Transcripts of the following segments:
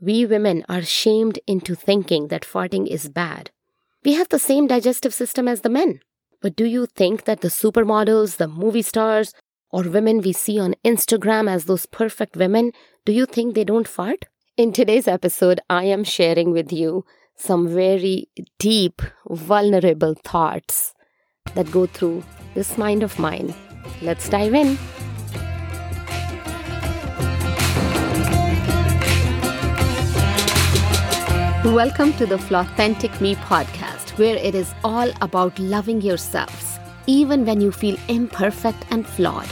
we women are shamed into thinking that farting is bad. We have the same digestive system as the men. But do you think that the supermodels, the movie stars, or women we see on Instagram as those perfect women, do you think they don't fart? In today's episode, I am sharing with you some very deep, vulnerable thoughts that go through this mind of mine. Let's dive in. Welcome to the Flawthentic Me podcast, where it is all about loving yourselves, even when you feel imperfect and flawed.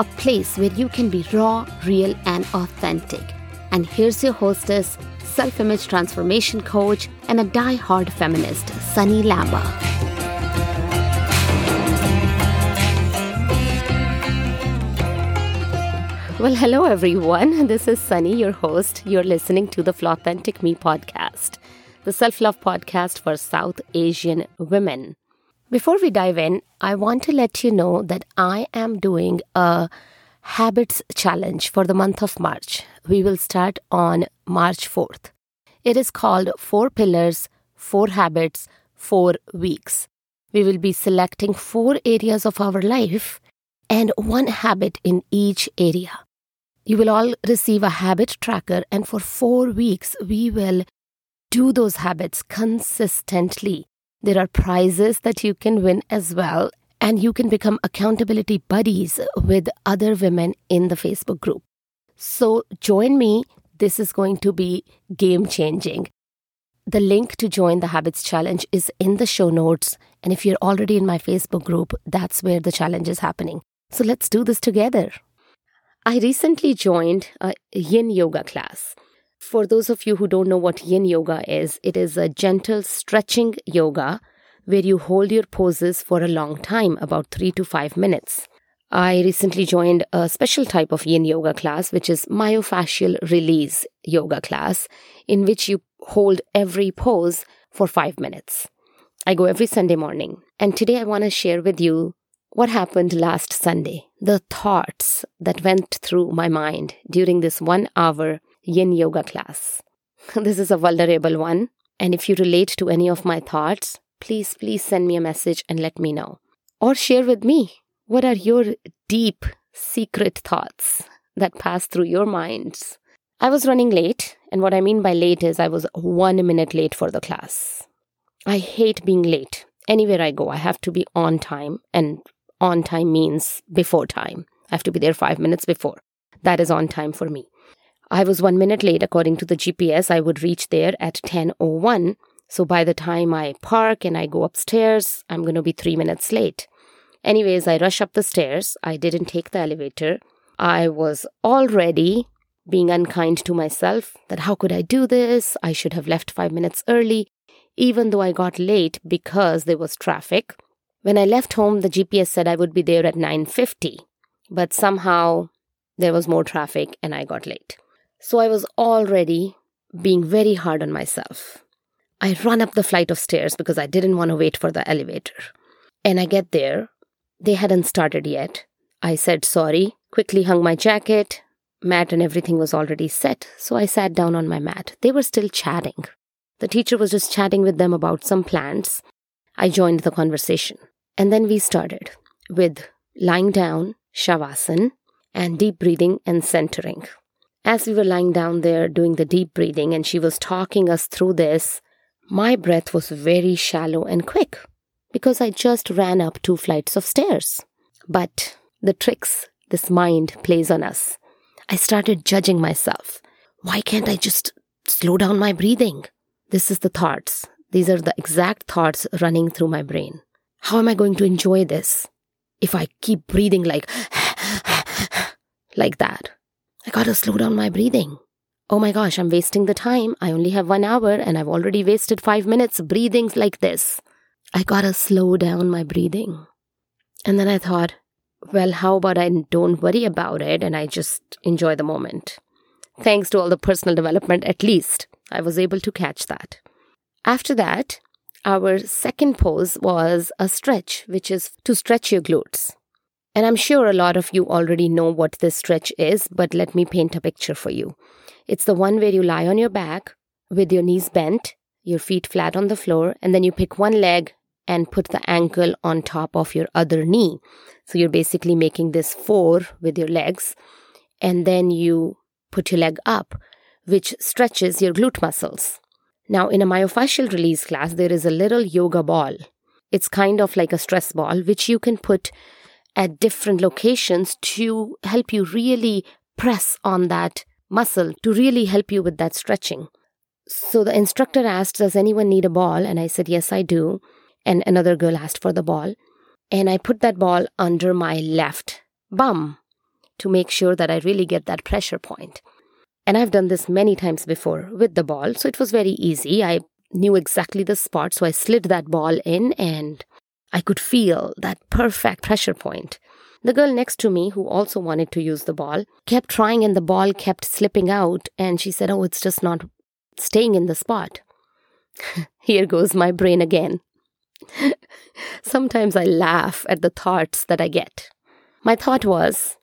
A place where you can be raw, real, and authentic. And here's your hostess, self image transformation coach, and a die hard feminist, Sunny Lamba. Well, hello everyone. This is Sunny, your host. You're listening to the Flawthentic Me podcast, the self love podcast for South Asian women. Before we dive in, I want to let you know that I am doing a habits challenge for the month of March. We will start on March 4th. It is called Four Pillars, Four Habits, Four Weeks. We will be selecting four areas of our life and one habit in each area. You will all receive a habit tracker, and for four weeks, we will do those habits consistently. There are prizes that you can win as well, and you can become accountability buddies with other women in the Facebook group. So join me. This is going to be game changing. The link to join the Habits Challenge is in the show notes. And if you're already in my Facebook group, that's where the challenge is happening. So let's do this together. I recently joined a yin yoga class. For those of you who don't know what yin yoga is, it is a gentle stretching yoga where you hold your poses for a long time, about three to five minutes. I recently joined a special type of yin yoga class, which is myofascial release yoga class, in which you hold every pose for five minutes. I go every Sunday morning. And today I want to share with you what happened last Sunday, the thoughts that went through my mind during this one hour yin yoga class. This is a vulnerable one, and if you relate to any of my thoughts, please, please send me a message and let me know. Or share with me what are your deep, secret thoughts that pass through your minds. I was running late, and what I mean by late is I was one minute late for the class. I hate being late. Anywhere I go, I have to be on time, and on time means before time. I have to be there five minutes before. That is on time for me. I was one minute late according to the GPS. I would reach there at 10.01. So by the time I park and I go upstairs, I'm going to be three minutes late. Anyways, I rush up the stairs. I didn't take the elevator. I was already being unkind to myself that how could I do this? I should have left five minutes early, even though I got late because there was traffic. When I left home, the GPS said I would be there at 9:50, but somehow there was more traffic and I got late. So I was already being very hard on myself. I run up the flight of stairs because I didn't want to wait for the elevator. And I get there. They hadn't started yet. I said sorry, quickly hung my jacket, mat and everything was already set, so I sat down on my mat. They were still chatting. The teacher was just chatting with them about some plants. I joined the conversation. And then we started with lying down, shavasana, and deep breathing and centering. As we were lying down there doing the deep breathing and she was talking us through this, my breath was very shallow and quick because I just ran up two flights of stairs. But the tricks this mind plays on us, I started judging myself. Why can't I just slow down my breathing? This is the thoughts. These are the exact thoughts running through my brain. How am I going to enjoy this if I keep breathing like like that? I gotta slow down my breathing. Oh my gosh, I'm wasting the time. I only have one hour and I've already wasted five minutes breathing like this. I gotta slow down my breathing. And then I thought, well, how about I don't worry about it and I just enjoy the moment? Thanks to all the personal development, at least, I was able to catch that. After that, our second pose was a stretch, which is to stretch your glutes. And I'm sure a lot of you already know what this stretch is, but let me paint a picture for you. It's the one where you lie on your back with your knees bent, your feet flat on the floor, and then you pick one leg and put the ankle on top of your other knee. So you're basically making this four with your legs, and then you put your leg up, which stretches your glute muscles. Now, in a myofascial release class, there is a little yoga ball. It's kind of like a stress ball, which you can put at different locations to help you really press on that muscle to really help you with that stretching. So the instructor asked, Does anyone need a ball? And I said, Yes, I do. And another girl asked for the ball. And I put that ball under my left bum to make sure that I really get that pressure point. And I've done this many times before with the ball, so it was very easy. I knew exactly the spot, so I slid that ball in and I could feel that perfect pressure point. The girl next to me, who also wanted to use the ball, kept trying and the ball kept slipping out, and she said, Oh, it's just not staying in the spot. Here goes my brain again. Sometimes I laugh at the thoughts that I get. My thought was,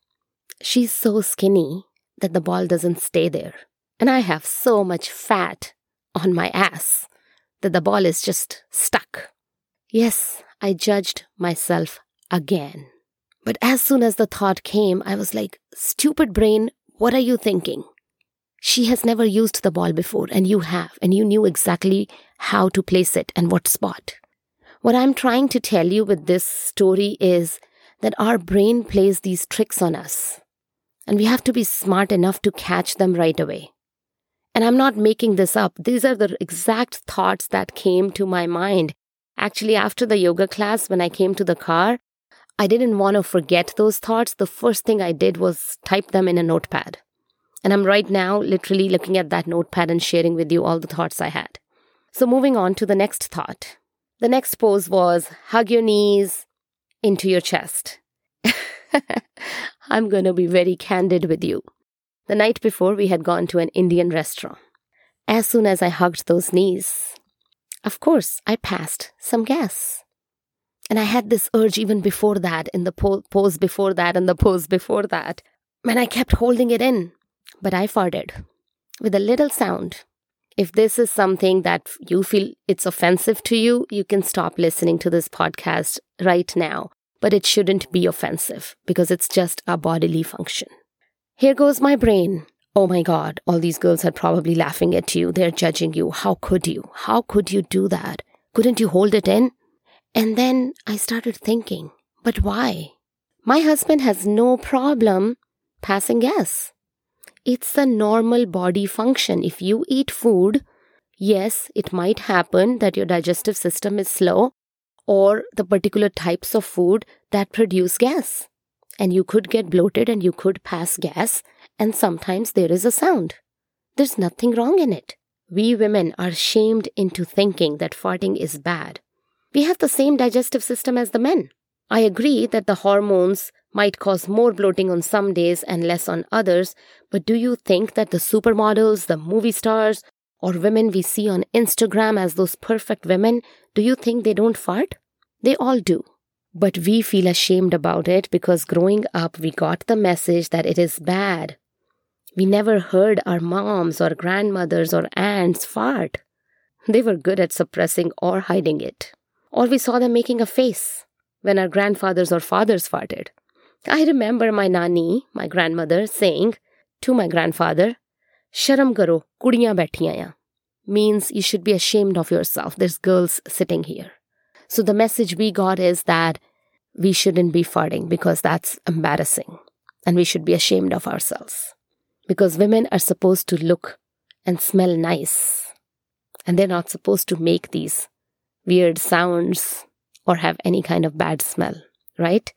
She's so skinny that the ball doesn't stay there. And I have so much fat on my ass that the ball is just stuck. Yes, I judged myself again. But as soon as the thought came, I was like, stupid brain, what are you thinking? She has never used the ball before, and you have, and you knew exactly how to place it and what spot. What I'm trying to tell you with this story is that our brain plays these tricks on us. And we have to be smart enough to catch them right away. And I'm not making this up. These are the exact thoughts that came to my mind. Actually, after the yoga class, when I came to the car, I didn't want to forget those thoughts. The first thing I did was type them in a notepad. And I'm right now literally looking at that notepad and sharing with you all the thoughts I had. So, moving on to the next thought. The next pose was hug your knees into your chest. I'm going to be very candid with you. The night before, we had gone to an Indian restaurant. As soon as I hugged those knees, of course, I passed some gas. And I had this urge even before that, in the po- pose before that, and the pose before that. And I kept holding it in. But I farted with a little sound. If this is something that you feel it's offensive to you, you can stop listening to this podcast right now but it shouldn't be offensive because it's just a bodily function. Here goes my brain. Oh my God, all these girls are probably laughing at you. They're judging you. How could you? How could you do that? Couldn't you hold it in? And then I started thinking, but why? My husband has no problem passing gas. It's a normal body function. If you eat food, yes, it might happen that your digestive system is slow or the particular types of food that produce gas. And you could get bloated and you could pass gas, and sometimes there is a sound. There's nothing wrong in it. We women are shamed into thinking that farting is bad. We have the same digestive system as the men. I agree that the hormones might cause more bloating on some days and less on others, but do you think that the supermodels, the movie stars, or women we see on Instagram as those perfect women, do you think they don't fart? They all do. But we feel ashamed about it because growing up we got the message that it is bad. We never heard our moms or grandmothers or aunts fart. They were good at suppressing or hiding it. Or we saw them making a face when our grandfathers or fathers farted. I remember my nani, my grandmother, saying to my grandfather, Sharam karo, kudiyan baithiyan means you should be ashamed of yourself. There's girls sitting here. So the message we got is that we shouldn't be farting because that's embarrassing and we should be ashamed of ourselves. Because women are supposed to look and smell nice and they're not supposed to make these weird sounds or have any kind of bad smell, right?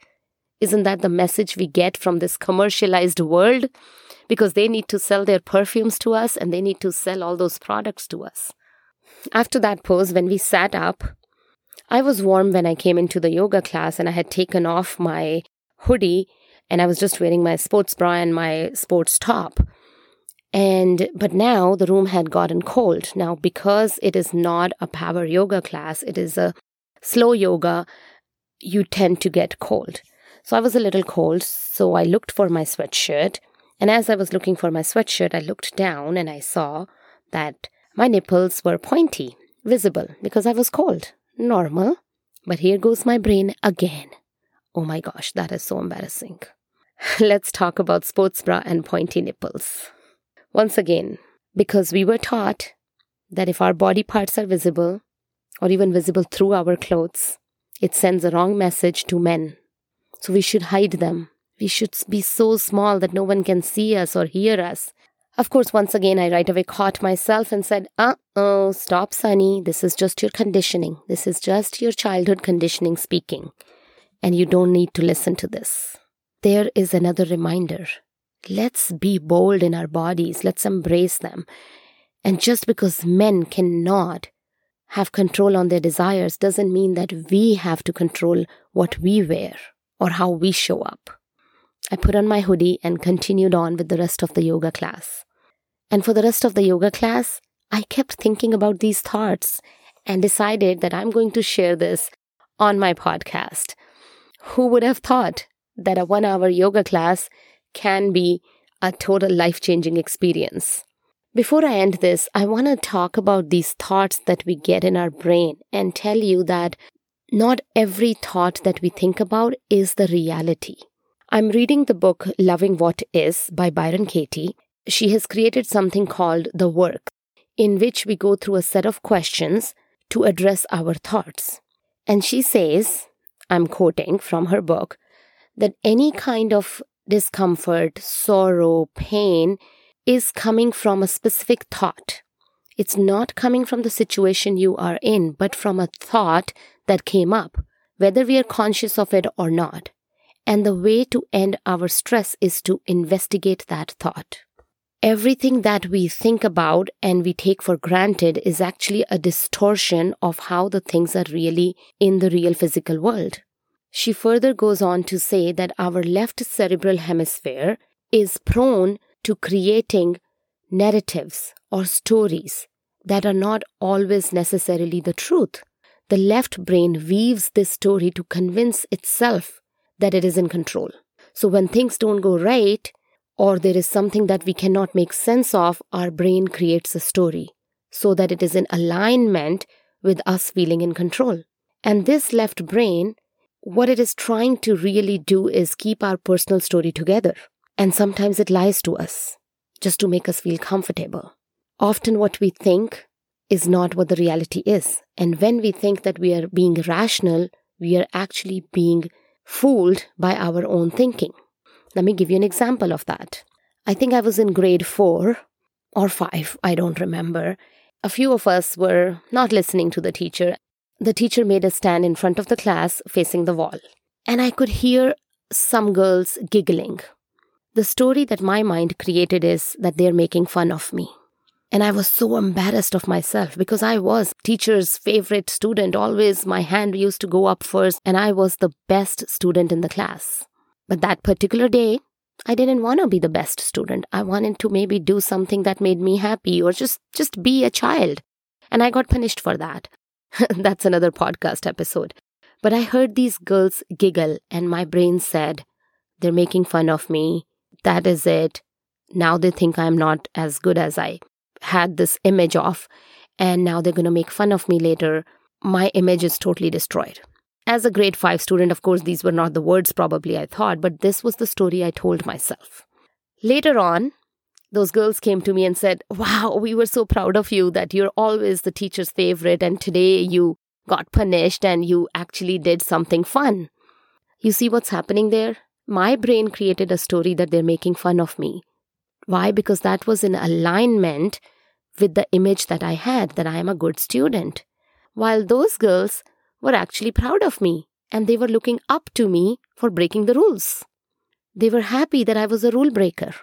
Isn't that the message we get from this commercialized world? Because they need to sell their perfumes to us and they need to sell all those products to us. After that pose, when we sat up, I was warm when I came into the yoga class and I had taken off my hoodie and I was just wearing my sports bra and my sports top. And but now the room had gotten cold. Now, because it is not a power yoga class, it is a slow yoga, you tend to get cold. So I was a little cold, so I looked for my sweatshirt. And as I was looking for my sweatshirt, I looked down and I saw that my nipples were pointy, visible, because I was cold. Normal. But here goes my brain again. Oh my gosh, that is so embarrassing. Let's talk about sports bra and pointy nipples. Once again, because we were taught that if our body parts are visible, or even visible through our clothes, it sends a wrong message to men. So we should hide them. We should be so small that no one can see us or hear us. Of course, once again, I right away caught myself and said, uh oh, stop, Sunny. This is just your conditioning. This is just your childhood conditioning speaking. And you don't need to listen to this. There is another reminder. Let's be bold in our bodies. Let's embrace them. And just because men cannot have control on their desires doesn't mean that we have to control what we wear or how we show up. I put on my hoodie and continued on with the rest of the yoga class. And for the rest of the yoga class, I kept thinking about these thoughts and decided that I'm going to share this on my podcast. Who would have thought that a one hour yoga class can be a total life changing experience? Before I end this, I want to talk about these thoughts that we get in our brain and tell you that not every thought that we think about is the reality. I'm reading the book Loving What Is by Byron Katie. She has created something called The Work, in which we go through a set of questions to address our thoughts. And she says, I'm quoting from her book, that any kind of discomfort, sorrow, pain is coming from a specific thought. It's not coming from the situation you are in, but from a thought that came up, whether we are conscious of it or not. And the way to end our stress is to investigate that thought. Everything that we think about and we take for granted is actually a distortion of how the things are really in the real physical world. She further goes on to say that our left cerebral hemisphere is prone to creating narratives or stories that are not always necessarily the truth. The left brain weaves this story to convince itself that it is in control. So when things don't go right, or there is something that we cannot make sense of, our brain creates a story so that it is in alignment with us feeling in control. And this left brain, what it is trying to really do is keep our personal story together. And sometimes it lies to us just to make us feel comfortable. Often, what we think is not what the reality is. And when we think that we are being rational, we are actually being fooled by our own thinking. Let me give you an example of that. I think I was in grade four or five, I don't remember. A few of us were not listening to the teacher. The teacher made us stand in front of the class facing the wall. And I could hear some girls giggling. The story that my mind created is that they're making fun of me. And I was so embarrassed of myself because I was teacher's favorite student. Always my hand used to go up first, and I was the best student in the class. But that particular day, I didn't want to be the best student. I wanted to maybe do something that made me happy or just just be a child. And I got punished for that. That's another podcast episode. But I heard these girls giggle and my brain said, they're making fun of me. That is it. Now they think I'm not as good as I had this image of, and now they're going to make fun of me later. My image is totally destroyed. As a grade 5 student, of course, these were not the words probably I thought, but this was the story I told myself. Later on, those girls came to me and said, Wow, we were so proud of you that you're always the teacher's favorite, and today you got punished and you actually did something fun. You see what's happening there? My brain created a story that they're making fun of me. Why? Because that was in alignment with the image that I had that I am a good student. While those girls were actually proud of me and they were looking up to me for breaking the rules. They were happy that I was a rule breaker.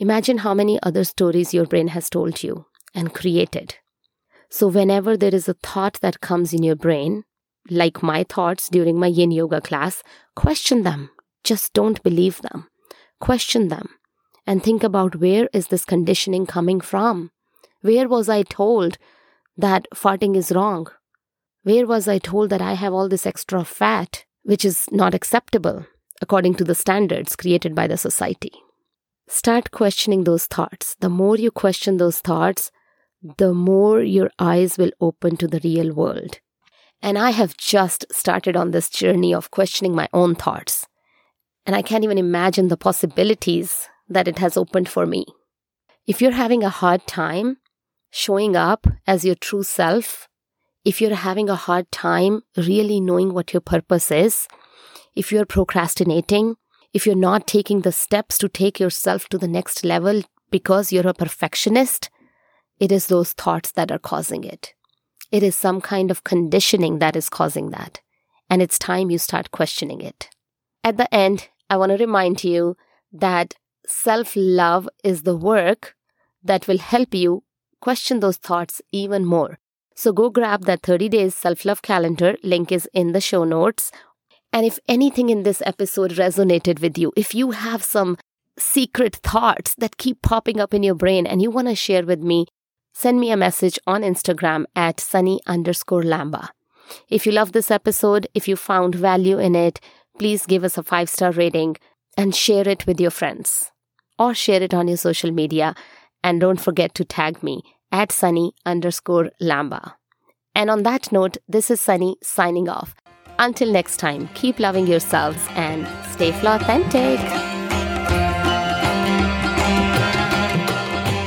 Imagine how many other stories your brain has told you and created. So, whenever there is a thought that comes in your brain, like my thoughts during my yin yoga class, question them. Just don't believe them. Question them and think about where is this conditioning coming from? Where was I told that farting is wrong? Where was I told that I have all this extra fat, which is not acceptable? according to the standards created by the society. Start questioning those thoughts. The more you question those thoughts, the more your eyes will open to the real world. And I have just started on this journey of questioning my own thoughts. And I can't even imagine the possibilities that it has opened for me. If you're having a hard time showing up as your true self, if you're having a hard time really knowing what your purpose is, if you're procrastinating, if you're not taking the steps to take yourself to the next level because you're a perfectionist, it is those thoughts that are causing it. It is some kind of conditioning that is causing that. And it's time you start questioning it. At the end, I want to remind you that self love is the work that will help you question those thoughts even more. So go grab that 30 days self love calendar. Link is in the show notes. And if anything in this episode resonated with you, if you have some secret thoughts that keep popping up in your brain and you want to share with me, send me a message on Instagram at sunny underscore lamba. If you love this episode, if you found value in it, please give us a five star rating and share it with your friends or share it on your social media. And don't forget to tag me at sunny underscore lamba. And on that note, this is Sunny signing off. Until next time, keep loving yourselves and stay authentic.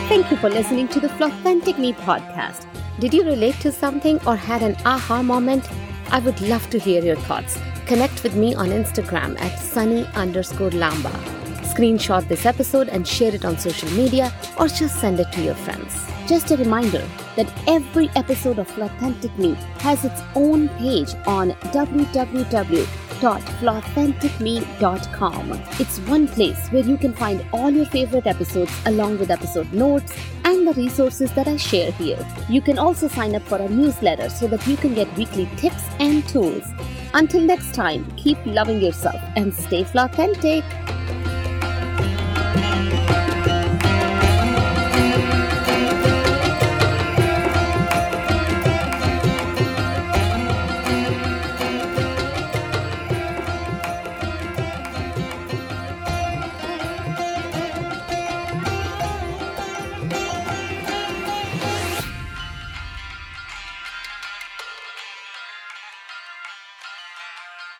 Thank you for listening to the Flawthentic Me podcast. Did you relate to something or had an aha moment? I would love to hear your thoughts. Connect with me on Instagram at sunny underscore lamba. Screenshot this episode and share it on social media or just send it to your friends. Just a reminder that every episode of Flawthentic Me has its own page on www.flawthenticme.com. It's one place where you can find all your favorite episodes along with episode notes and the resources that I share here. You can also sign up for our newsletter so that you can get weekly tips and tools. Until next time, keep loving yourself and stay authentic.